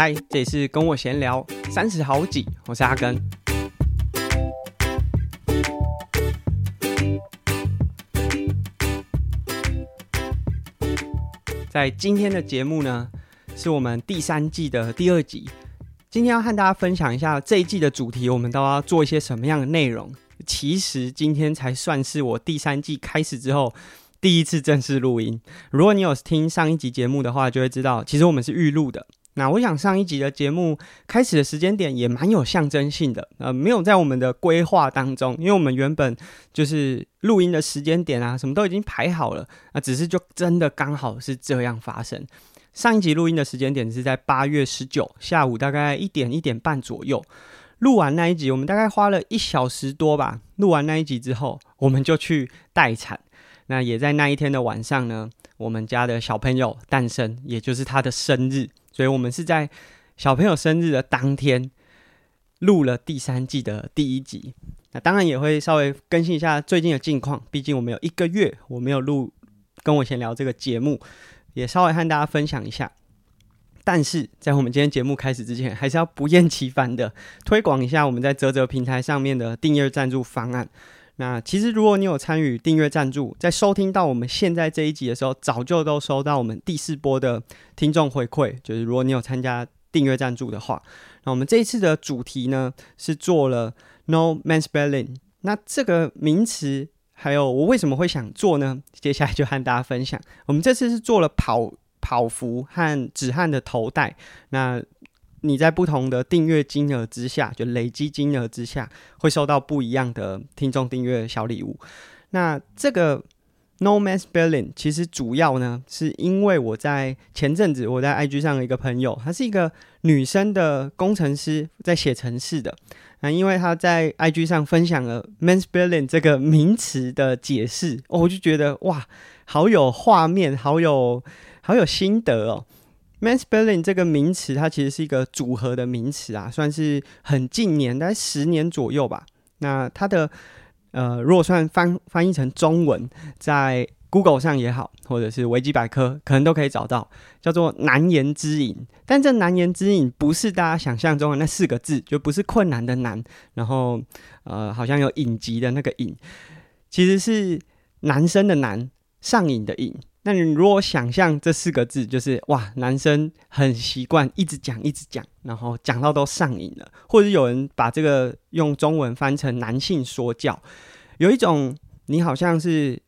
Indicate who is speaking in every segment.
Speaker 1: 嗨，这里是跟我闲聊三十好几，我是阿根。在今天的节目呢，是我们第三季的第二集。今天要和大家分享一下这一季的主题，我们都要做一些什么样的内容。其实今天才算是我第三季开始之后第一次正式录音。如果你有听上一集节目的话，就会知道，其实我们是预录的。那我想上一集的节目开始的时间点也蛮有象征性的，呃，没有在我们的规划当中，因为我们原本就是录音的时间点啊，什么都已经排好了，啊，只是就真的刚好是这样发生。上一集录音的时间点是在八月十九下午大概一点一点半左右，录完那一集，我们大概花了一小时多吧。录完那一集之后，我们就去待产。那也在那一天的晚上呢，我们家的小朋友诞生，也就是他的生日。所以我们是在小朋友生日的当天录了第三季的第一集。那当然也会稍微更新一下最近的近况，毕竟我们有一个月我没有录跟我闲聊这个节目，也稍微和大家分享一下。但是在我们今天节目开始之前，还是要不厌其烦的推广一下我们在泽泽平台上面的订阅赞助方案。那其实，如果你有参与订阅赞助，在收听到我们现在这一集的时候，早就都收到我们第四波的听众回馈。就是如果你有参加订阅赞助的话，那我们这一次的主题呢是做了 No Mansplaining。那这个名词，还有我为什么会想做呢？接下来就和大家分享。我们这次是做了跑跑服和止汗的头带。那你在不同的订阅金额之下，就累积金额之下，会收到不一样的听众订阅小礼物。那这个 No Mansplaining 其实主要呢，是因为我在前阵子我在 IG 上的一个朋友，她是一个女生的工程师，在写程式的。那因为她在 IG 上分享了 Mansplaining 这个名词的解释，哦，我就觉得哇，好有画面，好有好有心得哦。“Manspelling” 这个名词，它其实是一个组合的名词啊，算是很近年，大概十年左右吧。那它的呃，如果算翻翻译成中文，在 Google 上也好，或者是维基百科，可能都可以找到，叫做难言之隐。但这难言之隐不是大家想象中的那四个字，就不是困难的难，然后呃，好像有隐疾的那个隐，其实是男生的男，上瘾的瘾。那你如果想象这四个字，就是哇，男生很习惯一直讲一直讲，然后讲到都上瘾了，或者有人把这个用中文翻成男性说教，有一种你好像是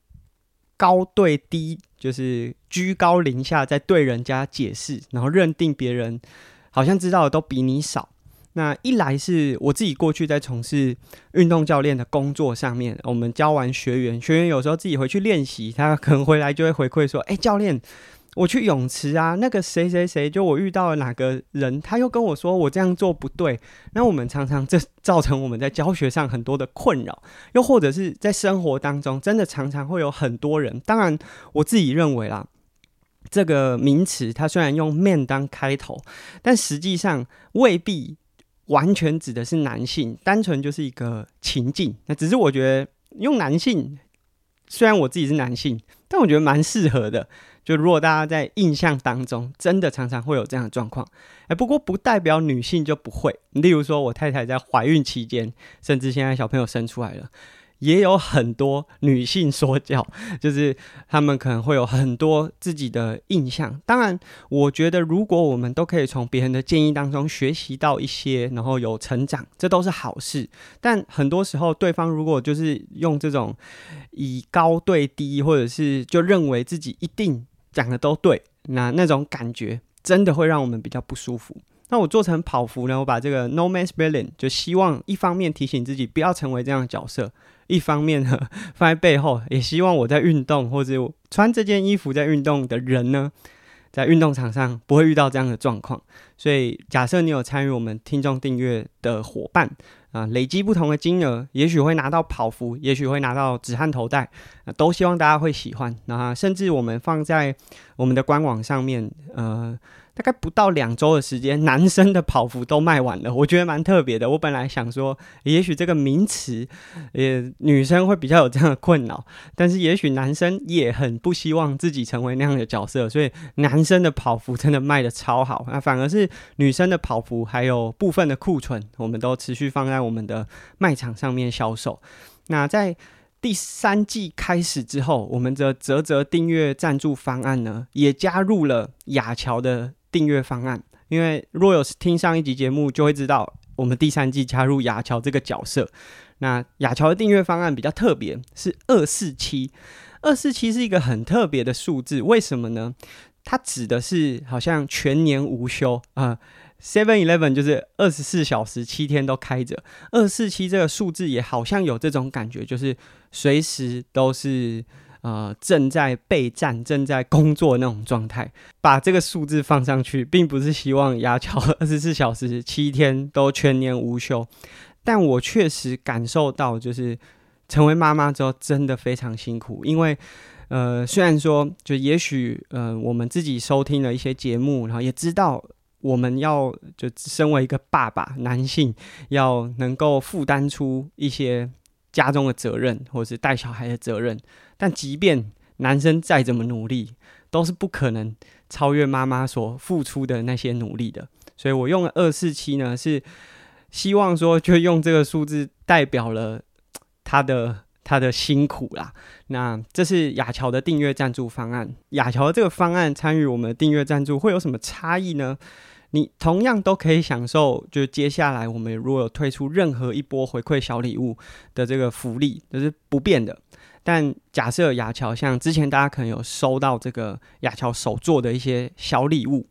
Speaker 1: 高对低，就是居高临下在对人家解释，然后认定别人好像知道的都比你少。那一来是我自己过去在从事运动教练的工作上面，我们教完学员，学员有时候自己回去练习，他可能回来就会回馈说：“哎，教练，我去泳池啊，那个谁谁谁，就我遇到了哪个人，他又跟我说我这样做不对。”那我们常常这造成我们在教学上很多的困扰，又或者是在生活当中，真的常常会有很多人。当然，我自己认为啦，这个名词它虽然用 man 当开头，但实际上未必。完全指的是男性，单纯就是一个情境。那只是我觉得用男性，虽然我自己是男性，但我觉得蛮适合的。就如果大家在印象当中，真的常常会有这样的状况，哎，不过不代表女性就不会。例如说，我太太在怀孕期间，甚至现在小朋友生出来了。也有很多女性说教，就是她们可能会有很多自己的印象。当然，我觉得如果我们都可以从别人的建议当中学习到一些，然后有成长，这都是好事。但很多时候，对方如果就是用这种以高对低，或者是就认为自己一定讲的都对，那那种感觉真的会让我们比较不舒服。那我做成跑服呢，我把这个 No Mansplaining 就希望一方面提醒自己不要成为这样的角色。一方面呢，放在背后，也希望我在运动或者穿这件衣服在运动的人呢，在运动场上不会遇到这样的状况。所以，假设你有参与我们听众订阅的伙伴啊，累积不同的金额，也许会拿到跑服，也许会拿到止汗头带。那都希望大家会喜欢。那甚至我们放在我们的官网上面，呃。大概不到两周的时间，男生的跑服都卖完了，我觉得蛮特别的。我本来想说，也许这个名词，呃，女生会比较有这样的困扰，但是也许男生也很不希望自己成为那样的角色，所以男生的跑服真的卖得超好。那反而是女生的跑服还有部分的库存，我们都持续放在我们的卖场上面销售。那在第三季开始之后，我们的啧啧订阅赞助方案呢，也加入了亚乔的。订阅方案，因为若有听上一集节目，就会知道我们第三季加入雅乔这个角色。那雅乔的订阅方案比较特别，是二四七。二四七是一个很特别的数字，为什么呢？它指的是好像全年无休啊，Seven Eleven 就是二十四小时七天都开着。二四七这个数字也好像有这种感觉，就是随时都是。呃，正在备战、正在工作那种状态，把这个数字放上去，并不是希望压乔二十四小时、七天都全年无休。但我确实感受到，就是成为妈妈之后真的非常辛苦。因为，呃，虽然说，就也许，呃，我们自己收听了一些节目，然后也知道我们要就身为一个爸爸，男性要能够负担出一些家中的责任，或者是带小孩的责任。但即便男生再怎么努力，都是不可能超越妈妈所付出的那些努力的。所以我用了二四七呢，是希望说，就用这个数字代表了他的他的辛苦啦。那这是亚乔的订阅赞助方案。亚乔这个方案参与我们的订阅赞助会有什么差异呢？你同样都可以享受，就接下来我们如果有推出任何一波回馈小礼物的这个福利，就是不变的。但假设亚乔像之前大家可能有收到这个亚乔手做的一些小礼物，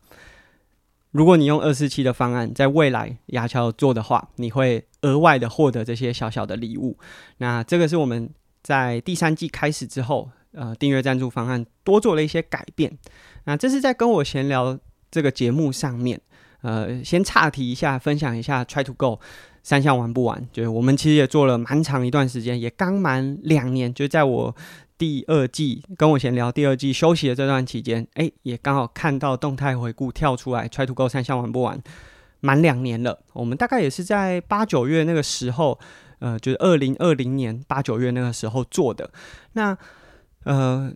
Speaker 1: 如果你用二四七的方案，在未来亚乔做的话，你会额外的获得这些小小的礼物。那这个是我们在第三季开始之后，呃，订阅赞助方案多做了一些改变。那这是在跟我闲聊这个节目上面，呃，先岔题一下，分享一下 Try to Go。三项玩不完，就是我们其实也做了蛮长一段时间，也刚满两年。就在我第二季跟我闲聊第二季休息的这段期间，哎，也刚好看到动态回顾跳出来，Try to Go 三项玩不完，满两年了。我们大概也是在八九月那个时候，呃，就是二零二零年八九月那个时候做的。那呃，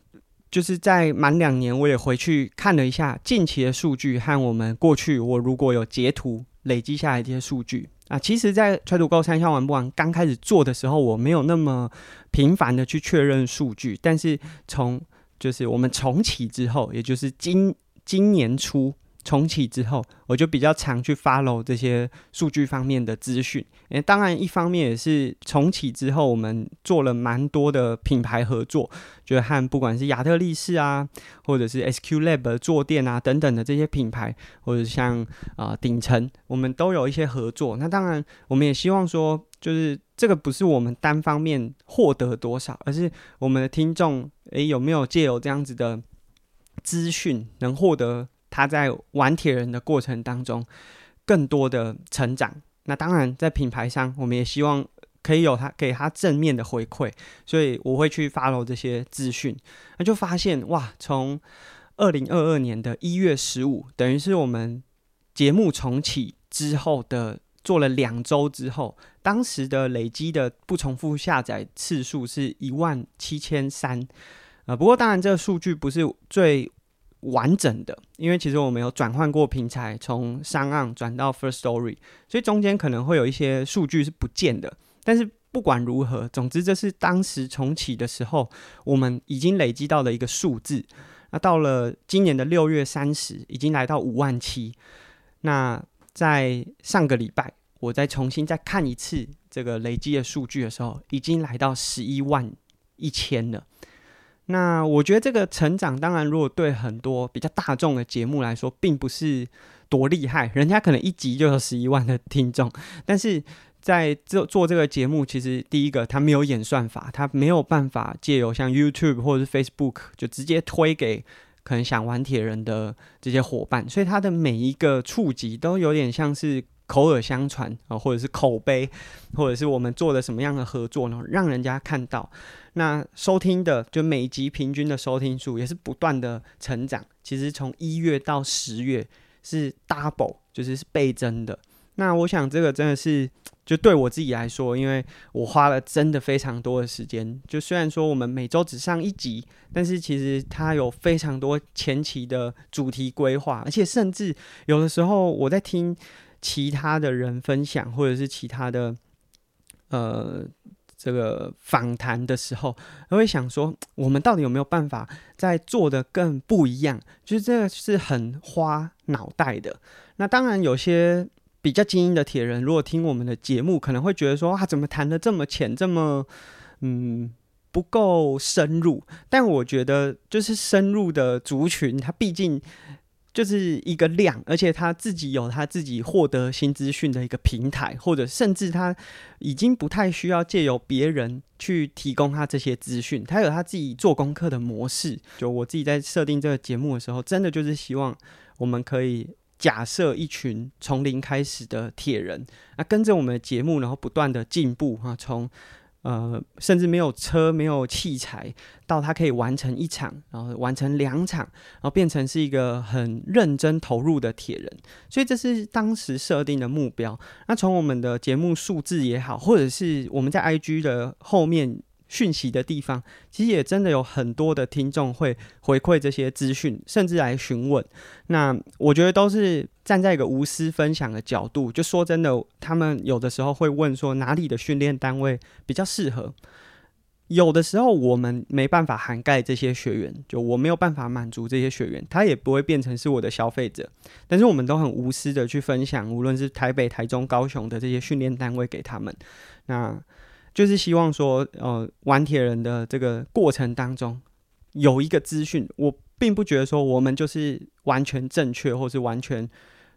Speaker 1: 就是在满两年，我也回去看了一下近期的数据和我们过去我如果有截图累积下来这些数据。啊，其实，在 Try to Go 三项玩不完刚开始做的时候，我没有那么频繁的去确认数据。但是从就是我们重启之后，也就是今今年初。重启之后，我就比较常去 follow 这些数据方面的资讯。诶，当然，一方面也是重启之后，我们做了蛮多的品牌合作，就和不管是亚特力士啊，或者是 SQ Lab 坐垫啊等等的这些品牌，或者像啊、顶层，我们都有一些合作。那当然，我们也希望说，就是这个不是我们单方面获得多少，而是我们的听众诶有没有借由这样子的资讯能获得。他在玩铁人的过程当中，更多的成长。那当然，在品牌上，我们也希望可以有他给他正面的回馈，所以我会去 follow 这些资讯。那就发现哇，从二零二二年的一月十五，等于是我们节目重启之后的做了两周之后，当时的累积的不重复下载次数是一万七千三。呃，不过当然这个数据不是最。完整的，因为其实我们有转换过平台，从 SoundOn 转到 First Story，所以中间可能会有一些数据是不见的。但是不管如何，总之这是当时重启的时候，我们已经累积到了一个数字。那到了今年的六月三十，已经来到五万七。那在上个礼拜，我再重新再看一次这个累积的数据的时候，已经来到十一万一千了。那我觉得这个成长，当然如果对很多比较大众的节目来说，并不是多厉害，人家可能一集就有十一万的听众，但是在做做这个节目，其实第一个它没有演算法，它没有办法借由像 YouTube 或者是 Facebook 就直接推给可能想玩铁人的这些伙伴，所以它的每一个触及都有点像是口耳相传啊，或者是口碑，或者是我们做的什么样的合作呢，让人家看到。那收听的就每集平均的收听数也是不断的成长。其实从一月到十月是 double，就是是倍增的。那我想这个真的是。就对我自己来说，因为我花了真的非常多的时间。就虽然说我们每周只上一集，但是其实它有非常多前期的主题规划，而且甚至有的时候我在听其他的人分享，或者是其他的呃这个访谈的时候，我会想说，我们到底有没有办法再做的更不一样？就是这个是很花脑袋的。那当然有些。比较精英的铁人，如果听我们的节目，可能会觉得说：“哇，怎么谈得这么浅，这么嗯不够深入？”但我觉得，就是深入的族群，他毕竟就是一个量，而且他自己有他自己获得新资讯的一个平台，或者甚至他已经不太需要借由别人去提供他这些资讯，他有他自己做功课的模式。就我自己在设定这个节目的时候，真的就是希望我们可以。假设一群从零开始的铁人，那跟着我们的节目，然后不断的进步哈，从呃甚至没有车、没有器材，到他可以完成一场，然后完成两场，然后变成是一个很认真投入的铁人。所以这是当时设定的目标。那从我们的节目数字也好，或者是我们在 IG 的后面。讯息的地方，其实也真的有很多的听众会回馈这些资讯，甚至来询问。那我觉得都是站在一个无私分享的角度。就说真的，他们有的时候会问说哪里的训练单位比较适合。有的时候我们没办法涵盖这些学员，就我没有办法满足这些学员，他也不会变成是我的消费者。但是我们都很无私的去分享，无论是台北、台中、高雄的这些训练单位给他们。那。就是希望说，呃，玩铁人的这个过程当中有一个资讯，我并不觉得说我们就是完全正确，或是完全，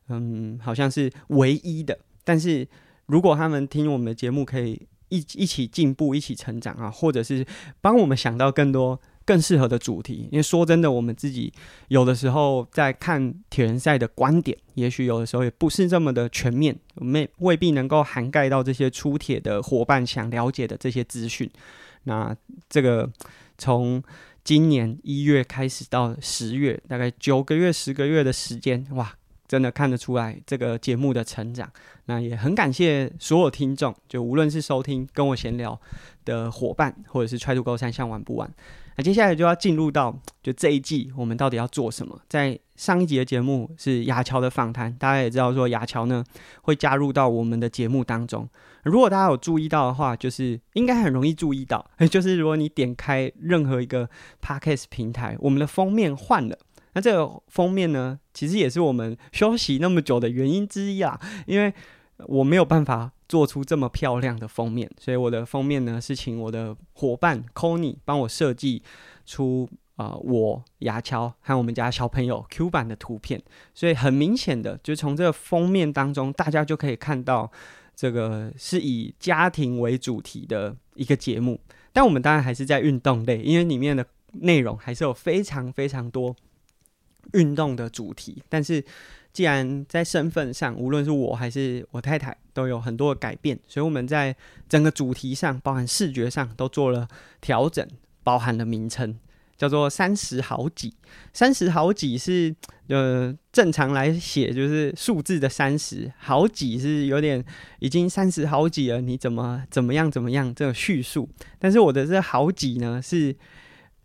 Speaker 1: 嗯，好像是唯一的。但是如果他们听我们的节目，可以一一起进步，一起成长啊，或者是帮我们想到更多。更适合的主题，因为说真的，我们自己有的时候在看铁人赛的观点，也许有的时候也不是这么的全面，没未必能够涵盖到这些出铁的伙伴想了解的这些资讯。那这个从今年一月开始到十月，大概九个月、十个月的时间，哇，真的看得出来这个节目的成长。那也很感谢所有听众，就无论是收听跟我闲聊的伙伴，或者是 Try to go 三项玩不玩。那接下来就要进入到就这一季，我们到底要做什么？在上一集的节目是雅乔的访谈，大家也知道说雅乔呢会加入到我们的节目当中。如果大家有注意到的话，就是应该很容易注意到，就是如果你点开任何一个 Podcast 平台，我们的封面换了。那这个封面呢，其实也是我们休息那么久的原因之一啊，因为我没有办法。做出这么漂亮的封面，所以我的封面呢是请我的伙伴 c o n y 帮我设计出啊、呃，我雅乔和我们家小朋友 Q 版的图片。所以很明显的，就从这个封面当中，大家就可以看到这个是以家庭为主题的一个节目。但我们当然还是在运动类，因为里面的内容还是有非常非常多运动的主题，但是。既然在身份上，无论是我还是我太太，都有很多的改变，所以我们在整个主题上，包含视觉上，都做了调整，包含了名称叫做“三十好几”。三十好几是呃正常来写就是数字的三十，好几是有点已经三十好几了，你怎么怎么样怎么样这个叙述。但是我的这好几呢是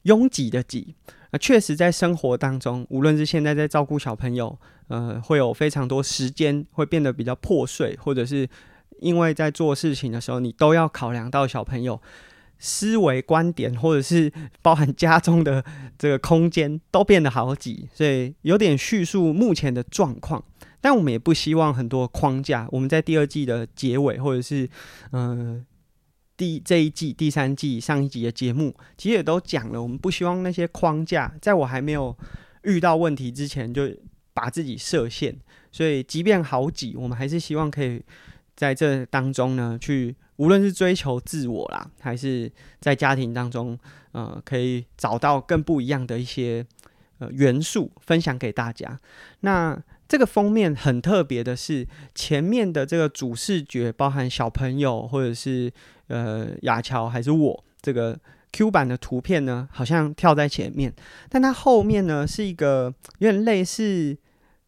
Speaker 1: 拥挤的挤。那确实，在生活当中，无论是现在在照顾小朋友，呃，会有非常多时间会变得比较破碎，或者是因为在做事情的时候，你都要考量到小朋友思维观点，或者是 包含家中的这个空间都变得好挤，所以有点叙述目前的状况。但我们也不希望很多框架。我们在第二季的结尾，或者是嗯。第这一季、第三季、上一集的节目，其实也都讲了，我们不希望那些框架，在我还没有遇到问题之前，就把自己设限。所以，即便好挤，我们还是希望可以在这当中呢，去无论是追求自我啦，还是在家庭当中，呃，可以找到更不一样的一些呃元素，分享给大家。那。这个封面很特别的是，前面的这个主视觉包含小朋友或者是呃雅乔还是我这个 Q 版的图片呢，好像跳在前面，但它后面呢是一个有点类似。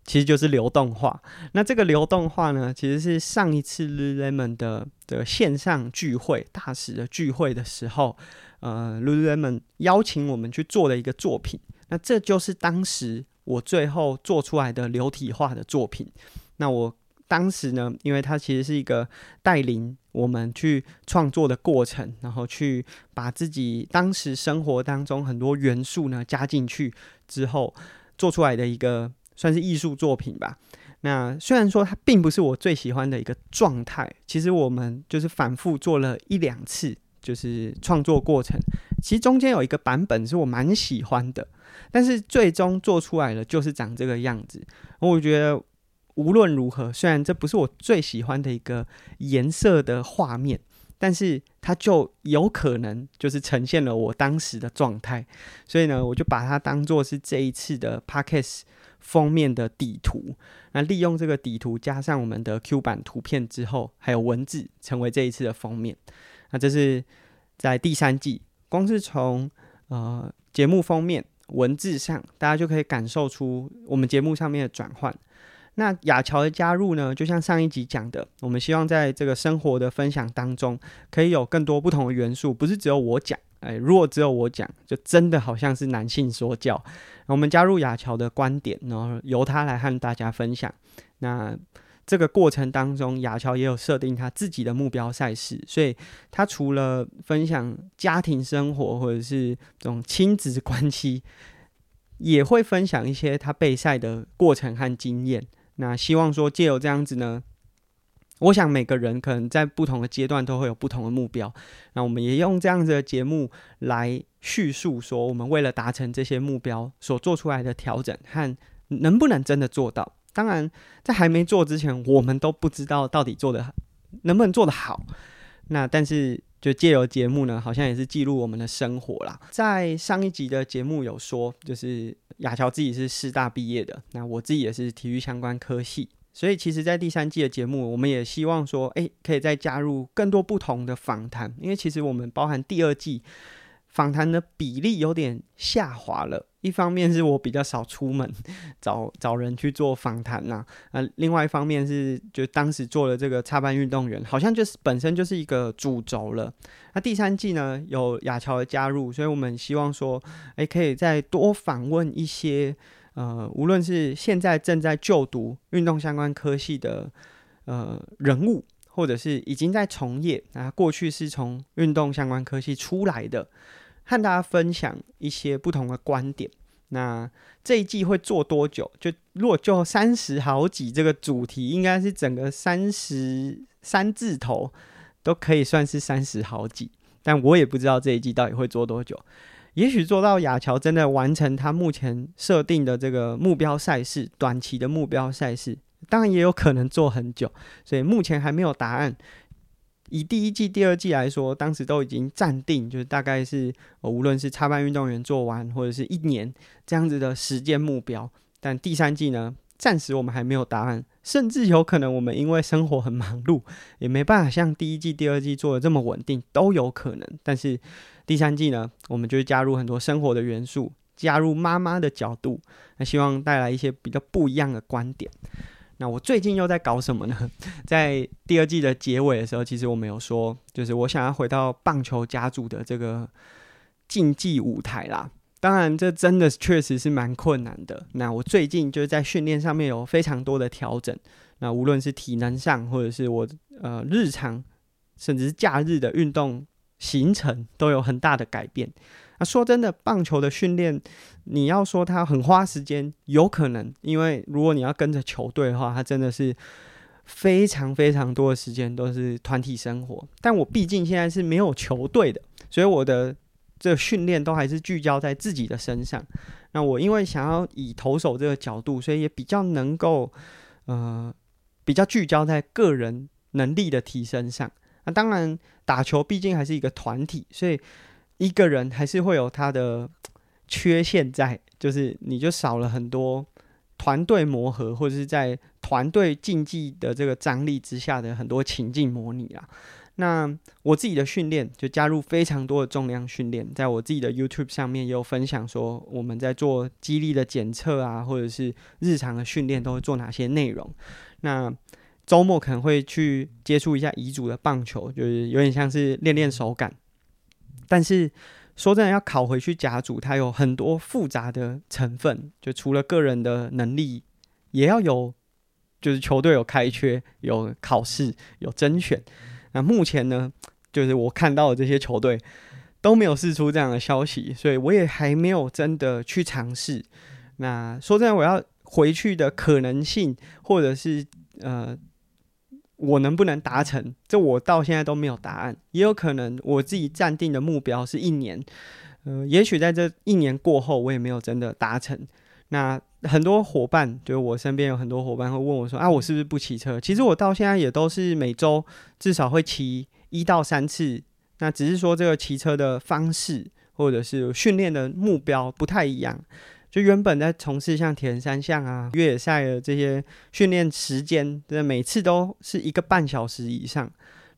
Speaker 1: 其实就是流动画。那这个流动画呢，其实是上一次 Lululemon 的的线上聚会大使的聚会的时候，呃，Lululemon 邀请我们去做的一个作品。那这就是当时我最后做出来的流体化的作品。那我当时呢，因为它其实是一个带领我们去创作的过程，然后去把自己当时生活当中很多元素呢加进去之后做出来的一个。算是艺术作品吧。那虽然说它并不是我最喜欢的一个状态，其实我们就是反复做了一两次，就是创作过程。其实中间有一个版本是我蛮喜欢的，但是最终做出来的就是长这个样子。我觉得无论如何，虽然这不是我最喜欢的一个颜色的画面，但是它就有可能就是呈现了我当时的状态。所以呢，我就把它当做是这一次的 Podcast 封面的底图，那利用这个底图加上我们的 Q 版图片之后，还有文字，成为这一次的封面。那这是在第三季，光是从呃节目封面文字上，大家就可以感受出我们节目上面的转换。那雅乔的加入呢，就像上一集讲的，我们希望在这个生活的分享当中，可以有更多不同的元素，不是只有我讲。哎，如果只有我讲，就真的好像是男性说教。我们加入雅乔的观点，然后由他来和大家分享。那这个过程当中，雅乔也有设定他自己的目标赛事，所以他除了分享家庭生活或者是这种亲子关系，也会分享一些他备赛的过程和经验。那希望说借由这样子呢。我想每个人可能在不同的阶段都会有不同的目标，那我们也用这样子的节目来叙述说，我们为了达成这些目标所做出来的调整和能不能真的做到。当然，在还没做之前，我们都不知道到底做的能不能做得好。那但是就借由节目呢，好像也是记录我们的生活啦。在上一集的节目有说，就是雅乔自己是师大毕业的，那我自己也是体育相关科系。所以，其实，在第三季的节目，我们也希望说，诶，可以再加入更多不同的访谈。因为其实我们包含第二季访谈的比例有点下滑了。一方面是我比较少出门找找人去做访谈呐，啊，另外一方面是就当时做了这个插班运动员，好像就是本身就是一个主轴了。那第三季呢，有雅乔的加入，所以我们希望说，诶，可以再多访问一些。呃，无论是现在正在就读运动相关科系的呃人物，或者是已经在从业，啊，过去是从运动相关科系出来的，和大家分享一些不同的观点。那这一季会做多久？就如果就三十好几这个主题，应该是整个三十三字头都可以算是三十好几，但我也不知道这一季到底会做多久。也许做到雅乔真的完成他目前设定的这个目标赛事，短期的目标赛事，当然也有可能做很久，所以目前还没有答案。以第一季、第二季来说，当时都已经暂定，就是大概是，呃，无论是插班运动员做完，或者是一年这样子的时间目标。但第三季呢，暂时我们还没有答案，甚至有可能我们因为生活很忙碌，也没办法像第一季、第二季做的这么稳定，都有可能。但是。第三季呢，我们就加入很多生活的元素，加入妈妈的角度，那希望带来一些比较不一样的观点。那我最近又在搞什么呢？在第二季的结尾的时候，其实我们有说，就是我想要回到棒球家族的这个竞技舞台啦。当然，这真的确实是蛮困难的。那我最近就是在训练上面有非常多的调整。那无论是体能上，或者是我呃日常，甚至是假日的运动。行程都有很大的改变。那说真的，棒球的训练，你要说它很花时间，有可能，因为如果你要跟着球队的话，它真的是非常非常多的时间都是团体生活。但我毕竟现在是没有球队的，所以我的这训练都还是聚焦在自己的身上。那我因为想要以投手这个角度，所以也比较能够，呃，比较聚焦在个人能力的提升上。那当然，打球毕竟还是一个团体，所以一个人还是会有他的缺陷在，就是你就少了很多团队磨合，或者是在团队竞技的这个张力之下的很多情境模拟啊。那我自己的训练就加入非常多的重量训练，在我自己的 YouTube 上面也有分享说，我们在做肌力的检测啊，或者是日常的训练都会做哪些内容。那周末可能会去接触一下乙组的棒球，就是有点像是练练手感。但是说真的，要考回去甲组，它有很多复杂的成分，就除了个人的能力，也要有，就是球队有开缺，有考试，有甄选。那目前呢，就是我看到的这些球队都没有试出这样的消息，所以我也还没有真的去尝试。那说真的，我要回去的可能性，或者是呃，我能不能达成，这我到现在都没有答案。也有可能我自己暂定的目标是一年，呃，也许在这一年过后，我也没有真的达成。那很多伙伴，就我身边有很多伙伴会问我说：“啊，我是不是不骑车？”其实我到现在也都是每周至少会骑一到三次。那只是说这个骑车的方式或者是训练的目标不太一样。就原本在从事像铁人三项啊、越野赛的这些训练时间，的每次都是一个半小时以上。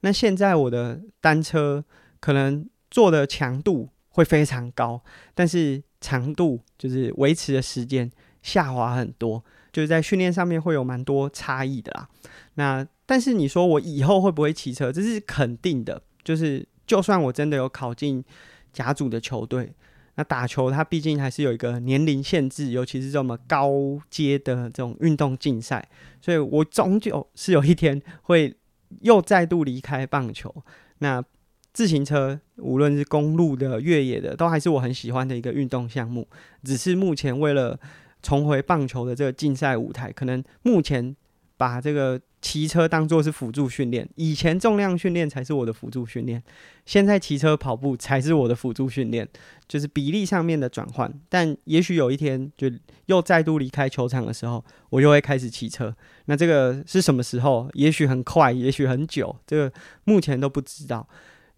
Speaker 1: 那现在我的单车可能做的强度会非常高，但是长度就是维持的时间下滑很多，就是在训练上面会有蛮多差异的啦。那但是你说我以后会不会骑车，这是肯定的。就是就算我真的有考进甲组的球队，那打球它毕竟还是有一个年龄限制，尤其是这么高阶的这种运动竞赛，所以我终究是有一天会又再度离开棒球。那自行车，无论是公路的、越野的，都还是我很喜欢的一个运动项目。只是目前为了重回棒球的这个竞赛舞台，可能目前把这个骑车当作是辅助训练。以前重量训练才是我的辅助训练，现在骑车跑步才是我的辅助训练，就是比例上面的转换。但也许有一天，就又再度离开球场的时候，我又会开始骑车。那这个是什么时候？也许很快，也许很久，这个目前都不知道。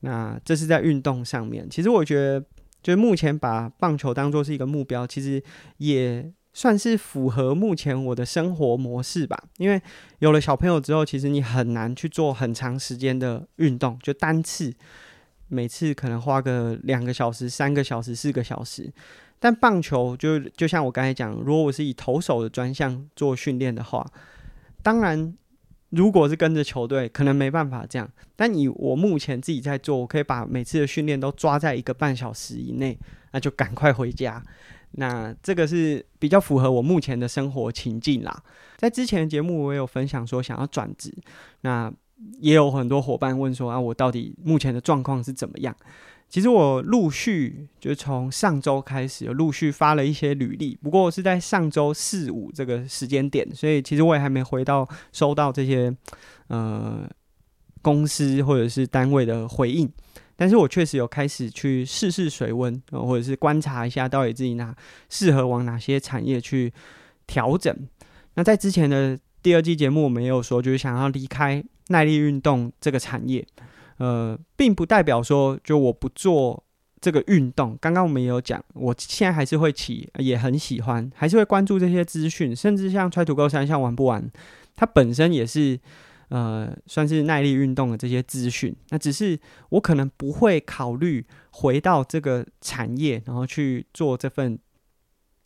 Speaker 1: 那这是在运动上面，其实我觉得，就目前把棒球当作是一个目标，其实也算是符合目前我的生活模式吧。因为有了小朋友之后，其实你很难去做很长时间的运动，就单次每次可能花个两个小时、三个小时、四个小时。但棒球就就像我刚才讲，如果我是以投手的专项做训练的话，当然。如果是跟着球队，可能没办法这样。但以我目前自己在做，我可以把每次的训练都抓在一个半小时以内，那就赶快回家。那这个是比较符合我目前的生活情境啦。在之前的节目，我也有分享说想要转职，那也有很多伙伴问说啊，我到底目前的状况是怎么样？其实我陆续就从上周开始，陆续发了一些履历。不过是在上周四五这个时间点，所以其实我也还没回到收到这些呃公司或者是单位的回应。但是我确实有开始去试试水温，或者是观察一下到底自己哪适合往哪些产业去调整。那在之前的第二季节目，我们也有说，就是想要离开耐力运动这个产业。呃，并不代表说就我不做这个运动。刚刚我们也有讲，我现在还是会骑，也很喜欢，还是会关注这些资讯，甚至像 Try to go 三项玩不玩，它本身也是呃算是耐力运动的这些资讯。那只是我可能不会考虑回到这个产业，然后去做这份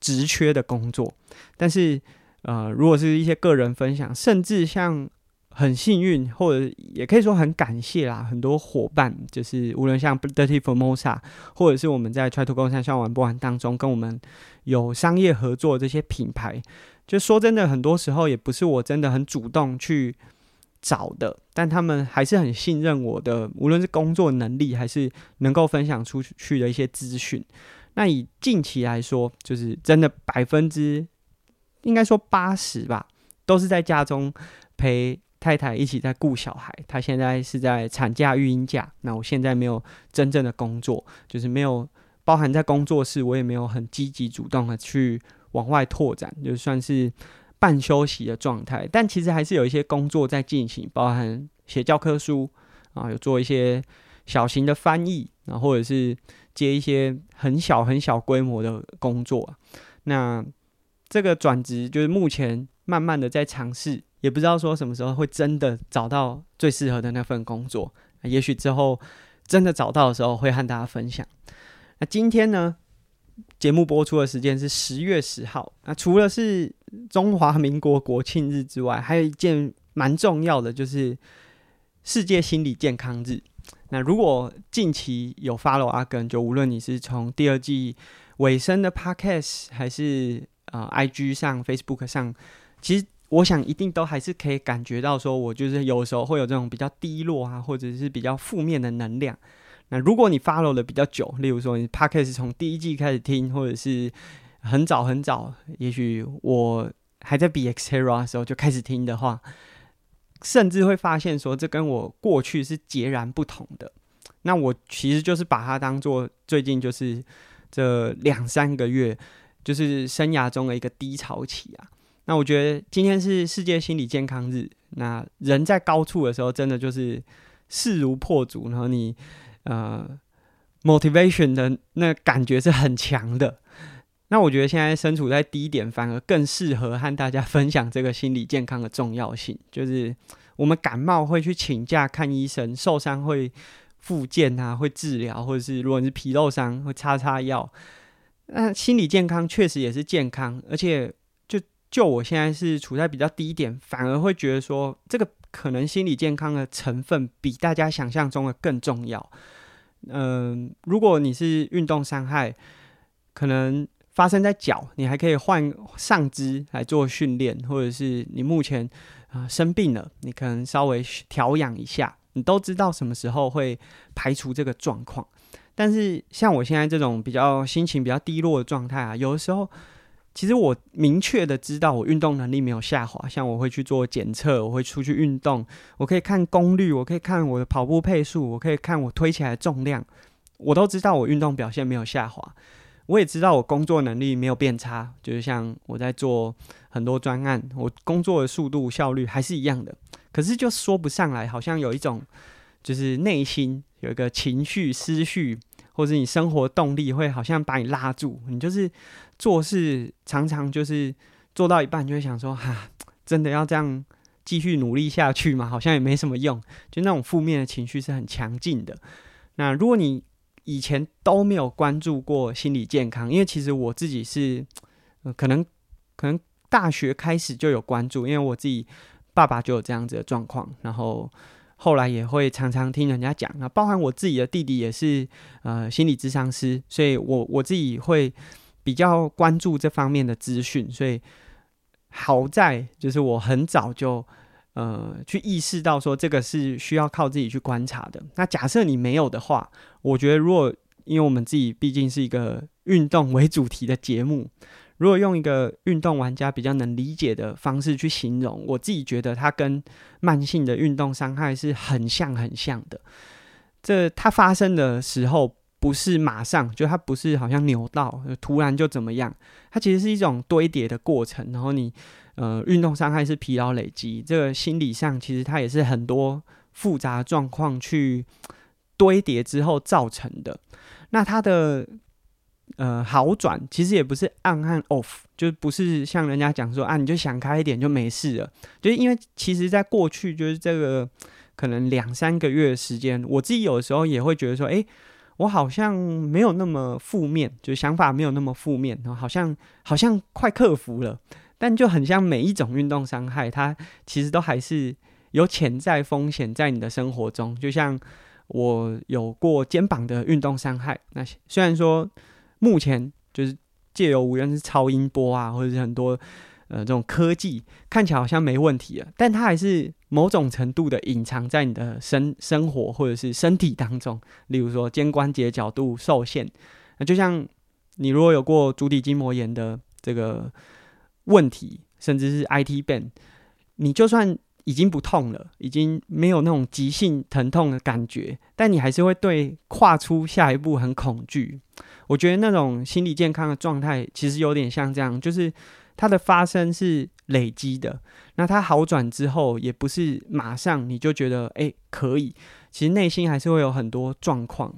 Speaker 1: 职缺的工作。但是呃，如果是一些个人分享，甚至像。很幸运，或者也可以说很感谢啦。很多伙伴，就是无论像 Dirty Formosa，或者是我们在 Try to go 三项玩不玩当中，跟我们有商业合作这些品牌，就说真的，很多时候也不是我真的很主动去找的，但他们还是很信任我的，无论是工作能力，还是能够分享出去的一些资讯。那以近期来说，就是真的百分之应该说八十吧，都是在家中陪。太太一起在顾小孩，她现在是在产假育婴假。那我现在没有真正的工作，就是没有包含在工作室，我也没有很积极主动的去往外拓展，就算是半休息的状态。但其实还是有一些工作在进行，包含写教科书啊，有做一些小型的翻译，然后或者是接一些很小很小规模的工作。那这个转职就是目前慢慢的在尝试，也不知道说什么时候会真的找到最适合的那份工作。也许之后真的找到的时候会和大家分享。那今天呢，节目播出的时间是十月十号。那除了是中华民国国庆日之外，还有一件蛮重要的，就是世界心理健康日。那如果近期有 follow 阿耕，就无论你是从第二季尾声的 podcast，还是、呃、IG 上、Facebook 上，其实我想一定都还是可以感觉到，说我就是有时候会有这种比较低落啊，或者是比较负面的能量。那如果你 follow 的比较久，例如说你 podcast 从第一季开始听，或者是很早很早，也许我还在 BX Terra 的时候就开始听的话，甚至会发现说这跟我过去是截然不同的。那我其实就是把它当做最近就是这两三个月，就是生涯中的一个低潮期啊。那我觉得今天是世界心理健康日，那人在高处的时候，真的就是势如破竹，然后你。呃，motivation 的那感觉是很强的。那我觉得现在身处在低点，反而更适合和大家分享这个心理健康的重要性。就是我们感冒会去请假看医生，受伤会复健啊，会治疗，或者是如果你是皮肉伤会擦擦药。那心理健康确实也是健康，而且就就我现在是处在比较低点，反而会觉得说这个。可能心理健康的成分比大家想象中的更重要。嗯、如果你是运动伤害，可能发生在脚，你还可以换上肢来做训练，或者是你目前啊、生病了，你可能稍微调养一下，你都知道什么时候会排除这个状况。但是像我现在这种比较心情比较低落的状态啊，有的时候。其实我明确的知道我运动能力没有下滑，像我会去做检测，我会出去运动，我可以看功率，我可以看我的跑步配速，我可以看我推起来的重量，我都知道我运动表现没有下滑。我也知道我工作能力没有变差，就是像我在做很多专案，我工作的速度效率还是一样的。可是就说不上来，好像有一种就是内心有一个情绪思绪。或者你生活动力会好像把你拉住，你就是做事常常就是做到一半就会想说，哈、真的要这样继续努力下去吗？好像也没什么用，就那种负面的情绪是很强劲的。那如果你以前都没有关注过心理健康，因为其实我自己是，呃、可能可能大学开始就有关注，因为我自己爸爸就有这样子的状况，然后。后来也会常常听人家讲啊，包含我自己的弟弟也是呃心理咨商师，所以我我自己会比较关注这方面的资讯。所以好在就是我很早就呃去意识到说这个是需要靠自己去观察的。那假设你没有的话，我觉得如果因为我们自己毕竟是一个运动为主题的节目。如果用一个运动玩家比较能理解的方式去形容，我自己觉得它跟慢性的运动伤害是很像很像的。这它发生的时候不是马上，就它不是好像扭到突然就怎么样，它其实是一种堆叠的过程。然后你呃运动伤害是疲劳累积，这个心理上其实它也是很多复杂状况去堆叠之后造成的。那它的。呃，好转其实也不是 on 和 off，就不是像人家讲说啊，你就想开一点就没事了。就是因为其实在过去就是这个可能两三个月的时间，我自己有的时候也会觉得说，哎，我好像没有那么负面，就想法没有那么负面，然后好像好像快克服了。但就很像每一种运动伤害，它其实都还是有潜在风险在你的生活中。就像我有过肩膀的运动伤害，那虽然说。目前就是借由无论是超音波啊，或者是很多呃这种科技，看起来好像没问题了，但它还是某种程度的隐藏在你的生生活或者是身体当中。例如说肩关节角度受限，那就像你如果有过足底筋膜炎的这个问题，甚至是 IT band，你就算。已经不痛了，已经没有那种急性疼痛的感觉，但你还是会对跨出下一步很恐惧。我觉得那种心理健康的状态其实有点像这样，就是它的发生是累积的，那它好转之后也不是马上你就觉得诶可以，其实内心还是会有很多状况。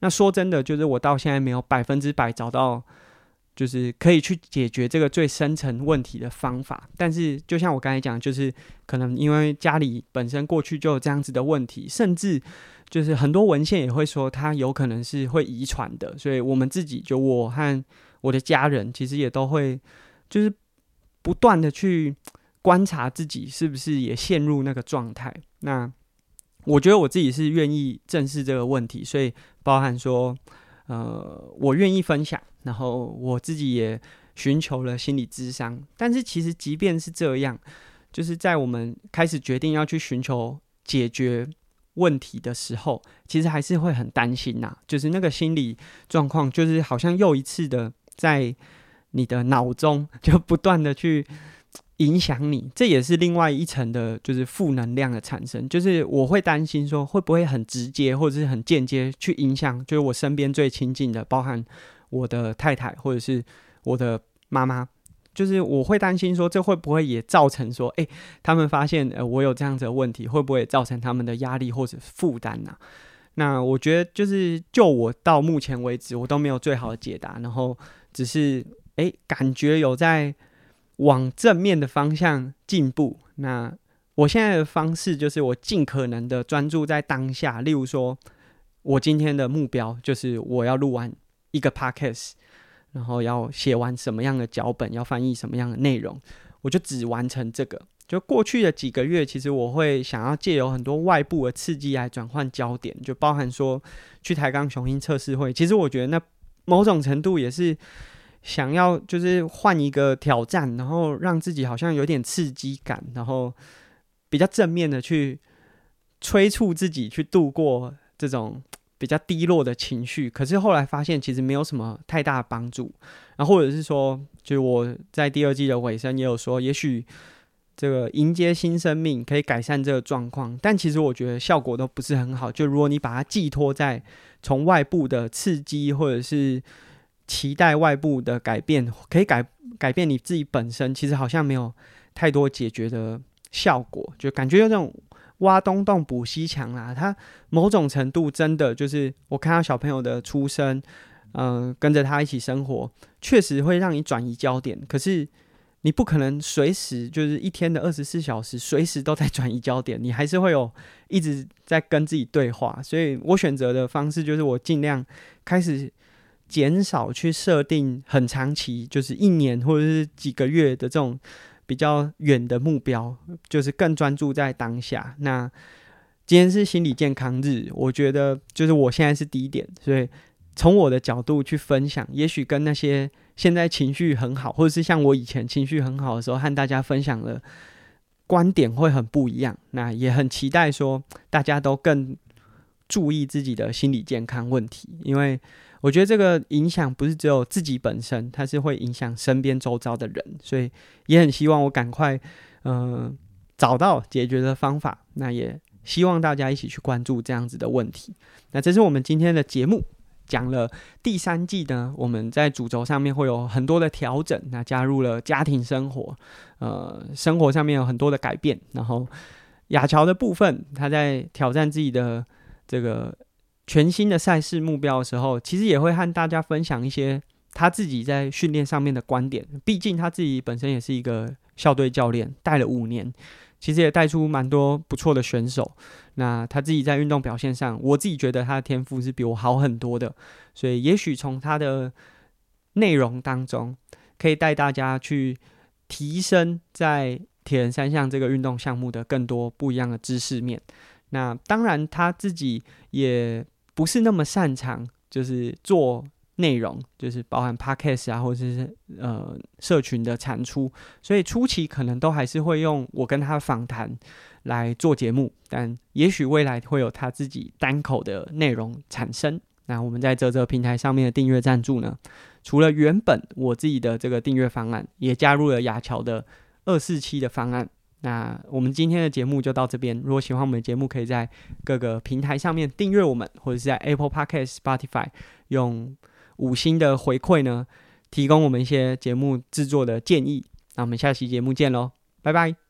Speaker 1: 那说真的，就是我到现在没有百分之百找到就是可以去解决这个最深层问题的方法。但是就像我刚才讲，就是可能因为家里本身过去就有这样子的问题，甚至就是很多文献也会说它有可能是会遗传的，所以我们自己就我和我的家人其实也都会就是不断的去观察自己是不是也陷入那个状态。那我觉得我自己是愿意正视这个问题，所以包含说，呃，我愿意分享，然后我自己也寻求了心理咨商。但是其实即便是这样，就是在我们开始决定要去寻求解决问题的时候，其实还是会很担心呐，就是那个心理状况，就是好像又一次的在你的脑中就不断的去。影响你，这也是另外一层的，就是负能量的产生。就是我会担心说，会不会很直接或者是很间接去影响，就是我身边最亲近的，包含我的太太或者是我的妈妈。就是我会担心说，这会不会也造成说，诶，他们发现呃我有这样子的问题，会不会造成他们的压力或者负担呢？那我觉得就是就我到目前为止，我都没有最好的解答，然后只是诶感觉有在。往正面的方向进步。那我现在的方式就是，我尽可能的专注在当下。例如说，我今天的目标就是我要录完一个 podcast，然后要写完什么样的脚本，要翻译什么样的内容，我就只完成这个。就过去的几个月，其实我会想要借由很多外部的刺激来转换焦点，就包含说去台钢雄鹰测试会。其实我觉得那某种程度也是。想要就是换一个挑战，然后让自己好像有点刺激感，然后比较正面的去催促自己去度过这种比较低落的情绪。可是后来发现其实没有什么太大的帮助。然后或者是说，就我在第二季的尾声也有说，也许这个迎接新生命可以改善这个状况，但其实我觉得效果都不是很好。就如果你把它寄托在从外部的刺激或者是期待外部的改变可以改改变你自己本身，其实好像没有太多解决的效果，就感觉有这种挖东洞补西墙啦。它某种程度真的就是我看到小朋友的出生，嗯、跟着他一起生活，确实会让你转移焦点。可是你不可能随时就是一天的二十四小时随时都在转移焦点，你还是会有一直在跟自己对话。所以我选择的方式就是我尽量开始。减少去设定很长期，就是一年或者是几个月的这种比较远的目标，就是更专注在当下。那今天是心理健康日，我觉得就是我现在是低点，所以从我的角度去分享，也许跟那些现在情绪很好，或者是像我以前情绪很好的时候和大家分享的观点会很不一样。那也很期待说大家都更注意自己的心理健康问题，因为。我觉得这个影响不是只有自己本身，它是会影响身边周遭的人，所以也很希望我赶快，嗯、找到解决的方法。那也希望大家一起去关注这样子的问题。那这是我们今天的节目，讲了第三季呢，我们在主轴上面会有很多的调整，那加入了家庭生活，呃，生活上面有很多的改变。然后雅乔的部分，他在挑战自己的这个。全新的赛事目标的时候，其实也会和大家分享一些他自己在训练上面的观点。毕竟他自己本身也是一个校队教练，带了五年，其实也带出蛮多不错的选手。那他自己在运动表现上，我自己觉得他的天赋是比我好很多的。所以也许从他的内容当中，可以带大家去提升在铁人三项这个运动项目的更多不一样的知识面。那当然他自己也。不是那么擅长，就是做内容，就是包含 podcast 啊，或者是呃社群的产出，所以初期可能都还是会用我跟他访谈来做节目，但也许未来会有他自己单口的内容产生。那我们在啧啧平台上面的订阅赞助呢，除了原本我自己的这个订阅方案，也加入了雅乔的二四七的方案。那我们今天的节目就到这边。如果喜欢我们的节目，可以在各个平台上面订阅我们，或者是在 Apple Podcast、Spotify 用五星的回馈呢，提供我们一些节目制作的建议。那我们下期节目见喽，拜拜。